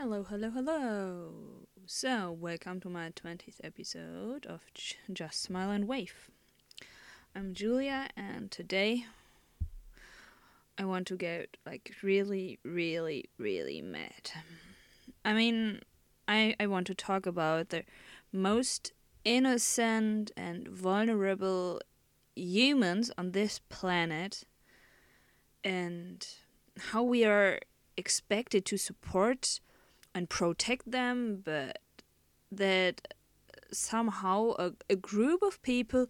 Hello, hello, hello. So, welcome to my 20th episode of Just Smile and Wave. I'm Julia, and today I want to get like really, really, really mad. I mean, I, I want to talk about the most innocent and vulnerable humans on this planet and how we are expected to support and protect them, but that somehow a, a group of people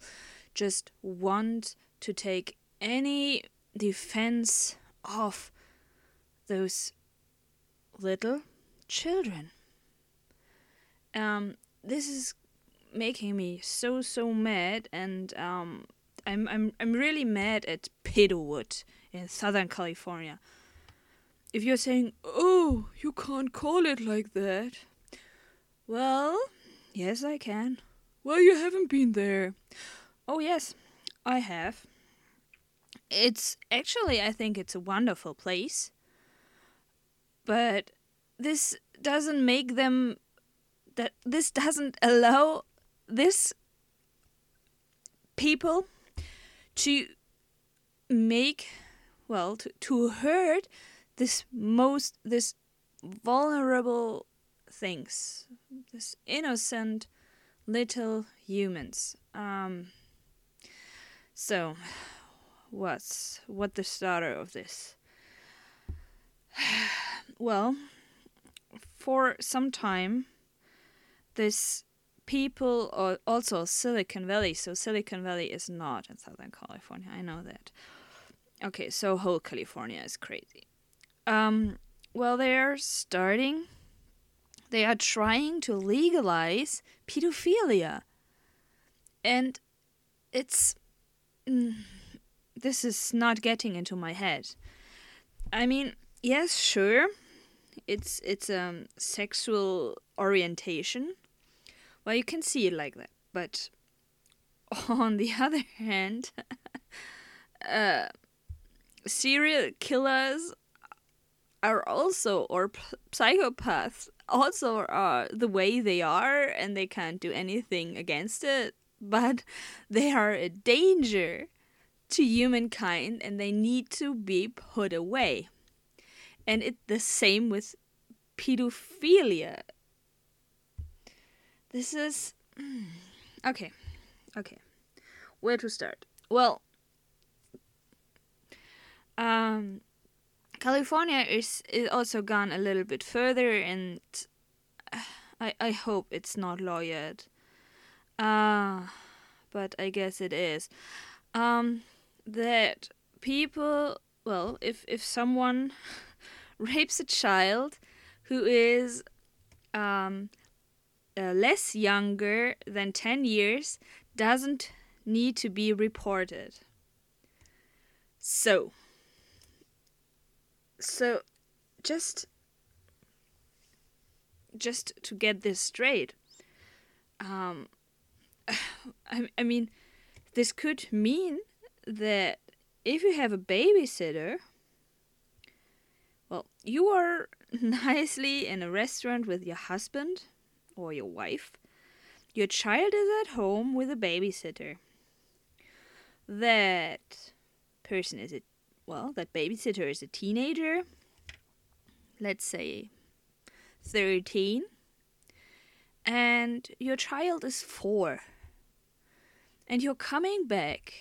just want to take any defense of those little children. Um, this is making me so so mad, and um, I'm I'm I'm really mad at Piddlewood in Southern California. If you're saying, "Oh, you can't call it like that," well, yes, I can. Well, you haven't been there. Oh yes, I have. It's actually, I think it's a wonderful place. But this doesn't make them that this doesn't allow this people to make well to, to hurt this most this vulnerable things this innocent little humans. Um so what's what the starter of this? Well for some time this people or also silicon valley so silicon valley is not in southern california i know that. Okay so whole california is crazy um well they're starting. They are trying to legalize pedophilia. And it's mm, this is not getting into my head. I mean yes sure. It's it's um sexual orientation. Well you can see it like that. But on the other hand uh serial killers are also or p- psychopaths also are the way they are and they can't do anything against it but they are a danger to humankind and they need to be put away. And it's the same with pedophilia. This is okay okay. Where to start? Well um California is, is also gone a little bit further, and I I hope it's not law yet. Uh, but I guess it is. Um, that people, well, if if someone rapes a child who is um, uh, less younger than ten years, doesn't need to be reported. So so just just to get this straight um I, I mean this could mean that if you have a babysitter well you are nicely in a restaurant with your husband or your wife your child is at home with a babysitter that person is a well, that babysitter is a teenager, let's say 13, and your child is four, and you're coming back,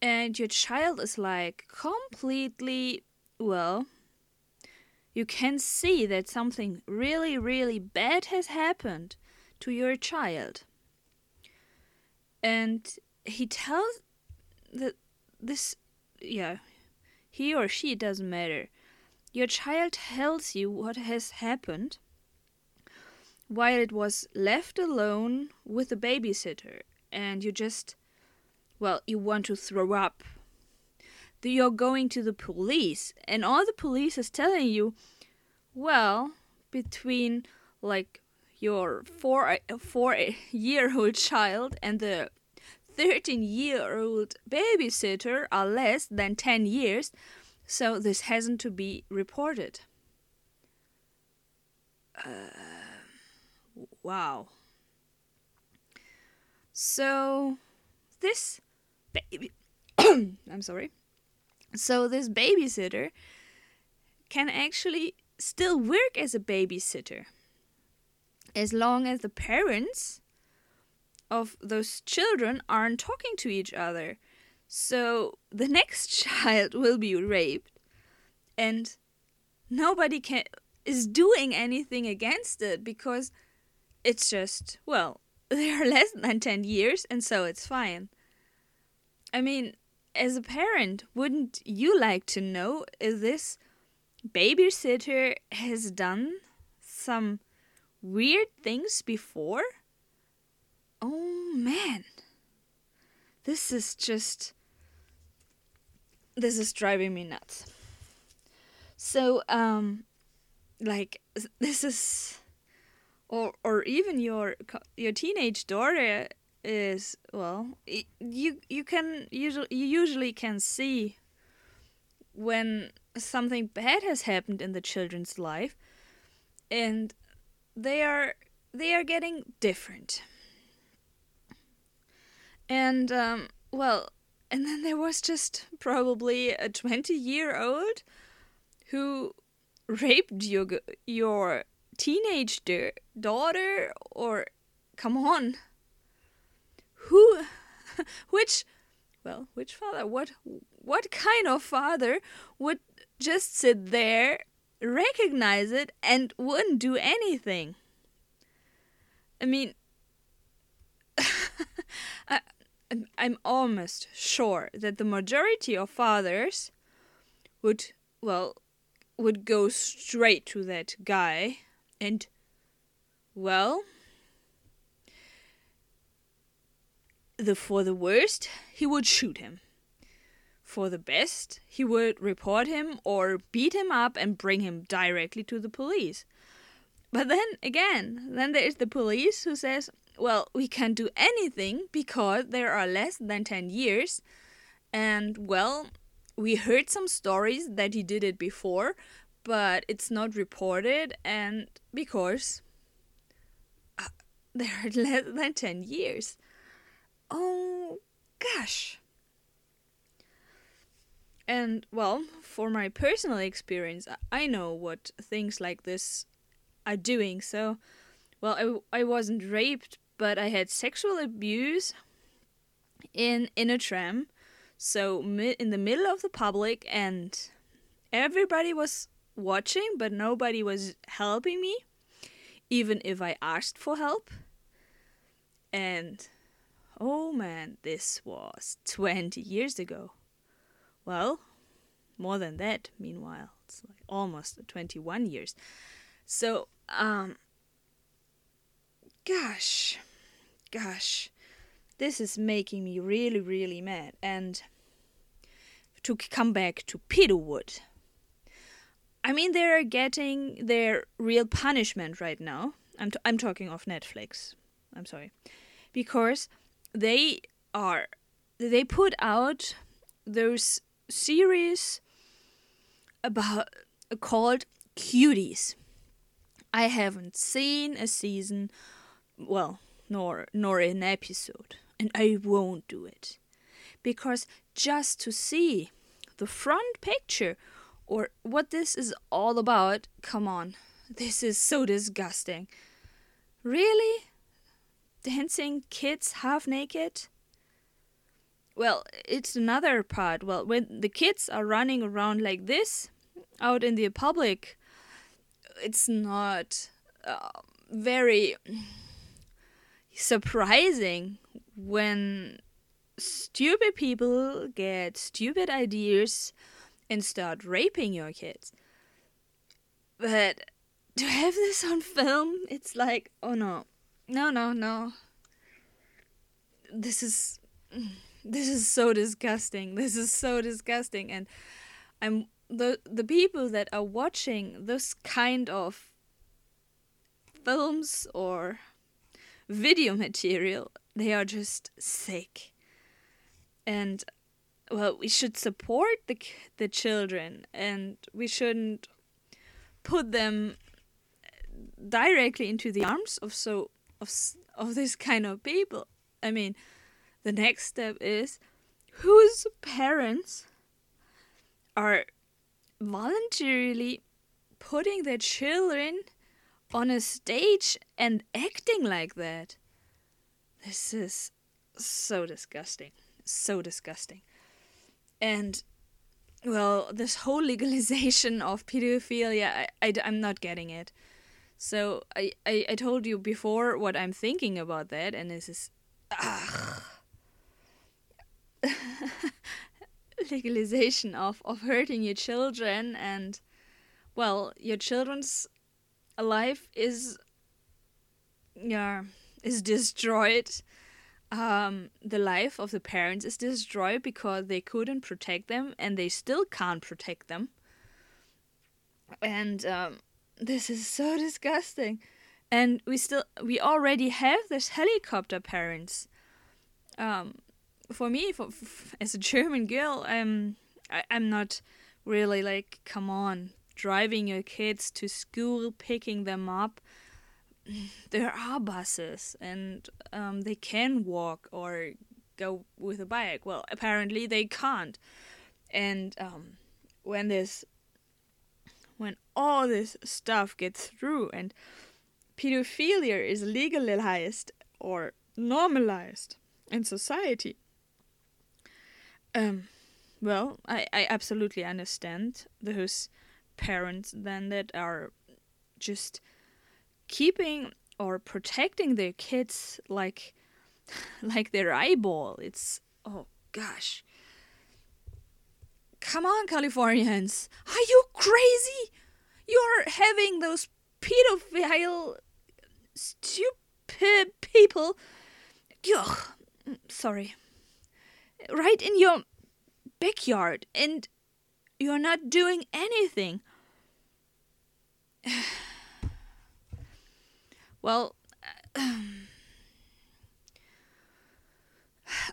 and your child is like completely, well, you can see that something really, really bad has happened to your child. And he tells that this yeah, he or she doesn't matter. Your child tells you what has happened while it was left alone with the babysitter, and you just, well, you want to throw up. You're going to the police, and all the police is telling you, well, between like your four uh, four year old child and the 13 year old babysitter are less than 10 years, so this hasn't to be reported. uh, wow. So this baby I'm sorry. So this babysitter can actually still work as a babysitter as long as the parents of those children aren't talking to each other. So the next child will be raped and nobody can is doing anything against it because it's just well, they are less than 10 years and so it's fine. I mean, as a parent, wouldn't you like to know if this babysitter has done some weird things before? Oh man. This is just. This is driving me nuts. So, um, like, this is. Or, or even your your teenage daughter is well you you can usually you usually can see when something bad has happened in the children's life and they are they are getting different and um, well and then there was just probably a 20 year old who raped your your teenage daughter or come on. Who which well which father what what kind of father would just sit there recognize it and wouldn't do anything? I mean I, i'm almost sure that the majority of fathers would well would go straight to that guy and well the for the worst, he would shoot him. For the best, he would report him or beat him up and bring him directly to the police. But then again, then there is the police who says, well, we can't do anything because there are less than 10 years. And well, we heard some stories that he did it before, but it's not reported, and because uh, there are less than 10 years. Oh, gosh. And, well, for my personal experience, I know what things like this are doing. So, well, I, I wasn't raped, but I had sexual abuse in in a tram. So, mi- in the middle of the public, and everybody was watching, but nobody was helping me, even if I asked for help. And Oh man, this was 20 years ago. Well, more than that, meanwhile. It's like almost 21 years. So, um, gosh, gosh, this is making me really, really mad. And to come back to Peterwood, I mean, they're getting their real punishment right now. I'm, t- I'm talking of Netflix. I'm sorry. Because they are they put out those series about called cuties i haven't seen a season well nor nor an episode and i won't do it because just to see the front picture or what this is all about come on this is so disgusting really dancing kids half naked? Well, it's another part. Well, when the kids are running around like this out in the public, it's not uh, very surprising when stupid people get stupid ideas and start raping your kids. But to have this on film, it's like, oh no, no, no, no. This is this is so disgusting. This is so disgusting and I'm the the people that are watching this kind of films or video material, they are just sick. And well, we should support the the children and we shouldn't put them directly into the arms of so of of this kind of people. I mean, the next step is whose parents are voluntarily putting their children on a stage and acting like that. This is so disgusting. So disgusting. And, well, this whole legalization of pedophilia, I, I, am not getting it. So I, I, I told you before what I'm thinking about that, and this is. Ugh. legalization of, of hurting your children and well your children's life is yeah is destroyed. Um, the life of the parents is destroyed because they couldn't protect them and they still can't protect them. And um, this is so disgusting. And we still we already have this helicopter parents. Um, for me, for, for, as a German girl, I'm I, I'm not really like come on driving your kids to school, picking them up. There are buses, and um, they can walk or go with a bike. Well, apparently they can't. And um, when this, when all this stuff gets through, and pedophilia is legalized or normalized in society, um, well, I, I absolutely understand those parents then that are just keeping or protecting their kids like like their eyeball. It's oh gosh. Come on, Californians. Are you crazy? You're having those pedophile stupid people Ugh, sorry right in your backyard and you're not doing anything. well,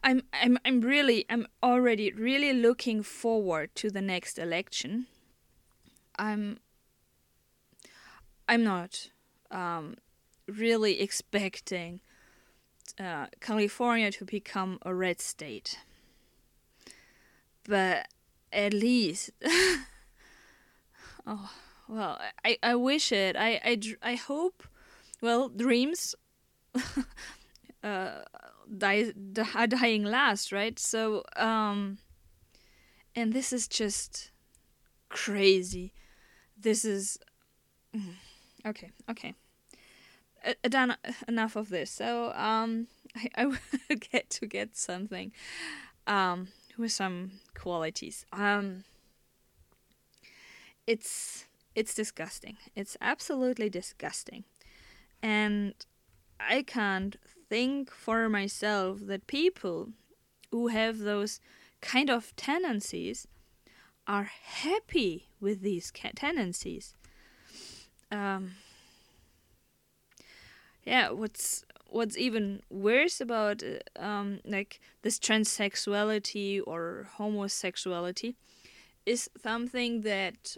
I'm I'm I'm really I'm already really looking forward to the next election. I'm I'm not um, really expecting uh, California to become a red state but at least oh well i i wish it. I i, I hope well dreams uh die, dying last right? So um and this is just crazy. This is okay okay. Uh, done enough of this. So um i, I will get to get something um with some qualities. Um, it's it's disgusting. It's absolutely disgusting, and I can't think for myself that people who have those kind of tendencies are happy with these tendencies. Um, yeah, what's what's even worse about uh, um, like this transsexuality or homosexuality is something that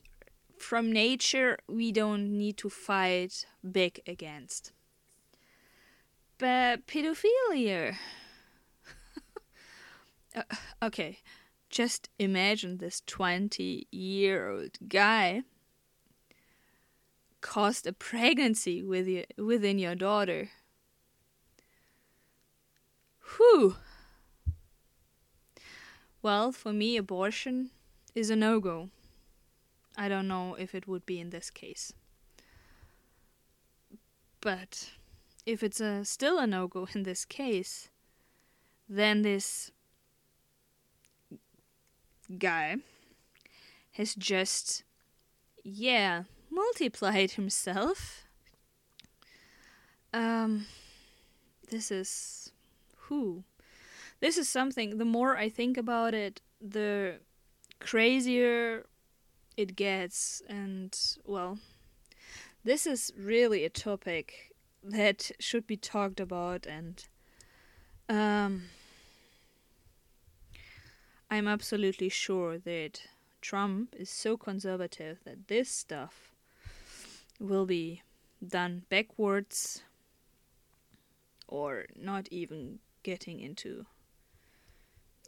from nature we don't need to fight back against but pedophilia uh, okay just imagine this 20 year old guy caused a pregnancy with you, within your daughter Whew. Well, for me, abortion is a no go. I don't know if it would be in this case. But if it's a, still a no go in this case, then this guy has just, yeah, multiplied himself. Um, this is who. This is something, the more I think about it, the crazier it gets. And, well, this is really a topic that should be talked about. And, um, I'm absolutely sure that Trump is so conservative that this stuff will be done backwards or not even getting into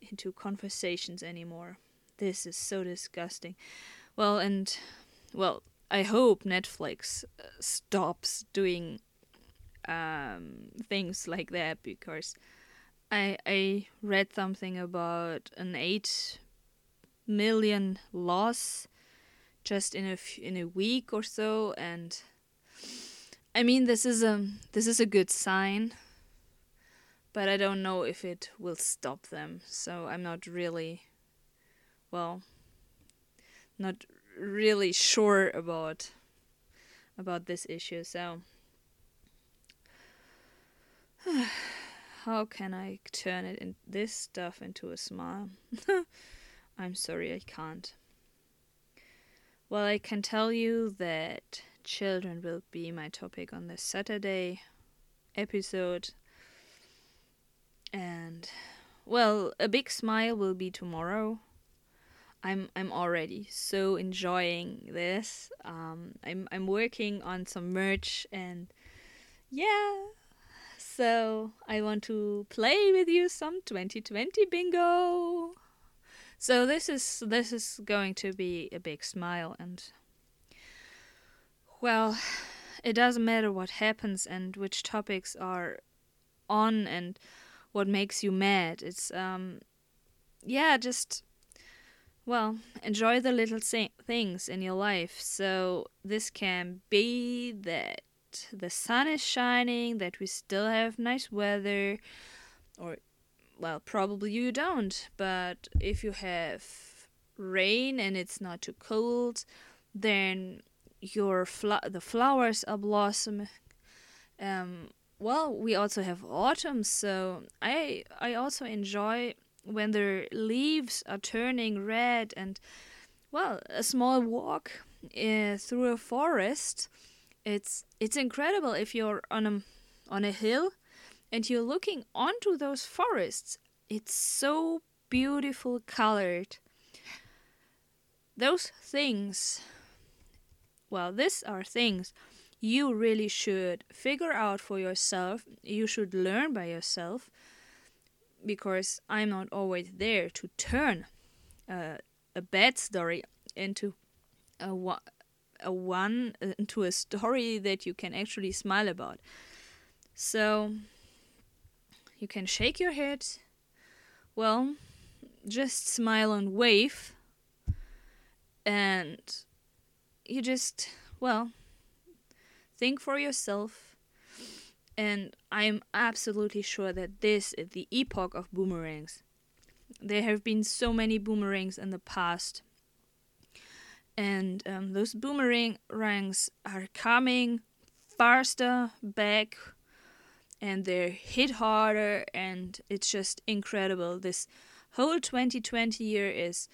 into conversations anymore. This is so disgusting. Well, and well, I hope Netflix uh, stops doing um, things like that because I I read something about an eight million loss just in a f- in a week or so, and I mean this is a this is a good sign, but I don't know if it will stop them. So I'm not really, well, not really sure about about this issue. So how can I turn it in this stuff into a smile? I'm sorry, I can't. Well, I can tell you that children will be my topic on the Saturday episode. And well, a big smile will be tomorrow. I'm I'm already so enjoying this. Um, I'm I'm working on some merch and yeah. So I want to play with you some 2020 bingo. So this is this is going to be a big smile and well, it doesn't matter what happens and which topics are on and what makes you mad. It's um yeah, just well, enjoy the little things in your life. So this can be that the sun is shining, that we still have nice weather or well, probably you don't, but if you have rain and it's not too cold, then your fl- the flowers are blossoming. Um, well, we also have autumn, so I I also enjoy when the leaves are turning red and well, a small walk uh, through a forest. It's it's incredible if you're on a on a hill and you're looking onto those forests. It's so beautiful colored. Those things, well, these are things you really should figure out for yourself. You should learn by yourself because I'm not always there to turn uh, a bad story into a, a one into a story that you can actually smile about. So you can shake your head. Well, just smile and wave. And you just, well, think for yourself. And I am absolutely sure that this is the epoch of boomerangs. There have been so many boomerangs in the past. And um, those boomerangs are coming faster back and they're hit harder and it's just incredible this whole 2020 year is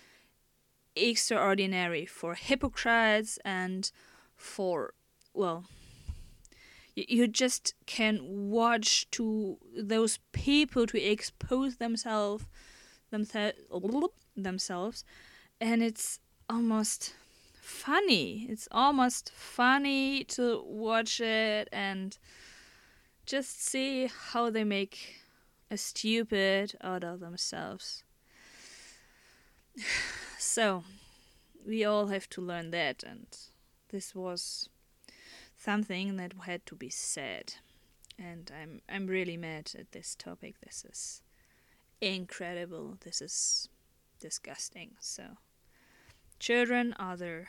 extraordinary for hypocrites and for well you just can watch to those people to expose themselves themselves and it's almost funny it's almost funny to watch it and just see how they make a stupid out of themselves. So, we all have to learn that, and this was something that had to be said. And I'm I'm really mad at this topic. This is incredible. This is disgusting. So, children are the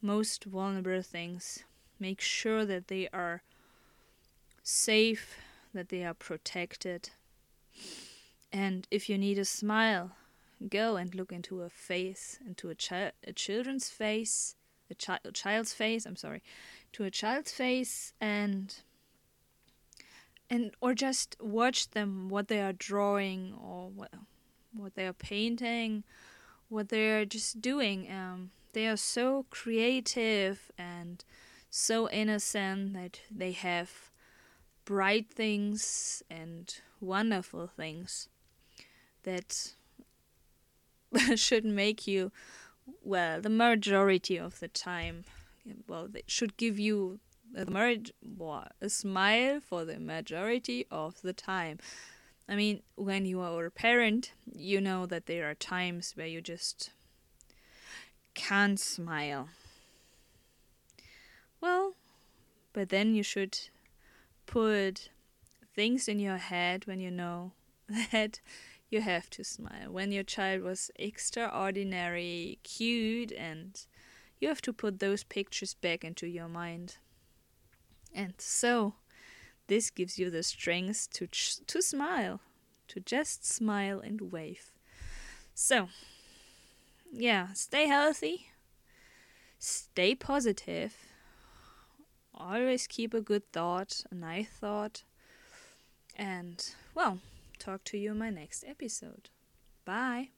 most vulnerable things. Make sure that they are safe, that they are protected. And if you need a smile, go and look into a face, into a, chi- a children's face, a, chi- child's face. I'm sorry, to a child's face, and and or just watch them what they are drawing or what what they are painting, what they are just doing. Um, they are so creative and so innocent that they have bright things and wonderful things that should make you, well, the majority of the time, well, they should give you a, marriage, a smile for the majority of the time. I mean, when you are a parent, you know that there are times where you just can't smile. Well, but then you should put things in your head when you know that you have to smile. When your child was extraordinary, cute, and you have to put those pictures back into your mind. And so, this gives you the strength to ch- to smile, to just smile and wave. So, yeah, stay healthy, stay positive, always keep a good thought, a nice thought, and well, talk to you in my next episode. Bye.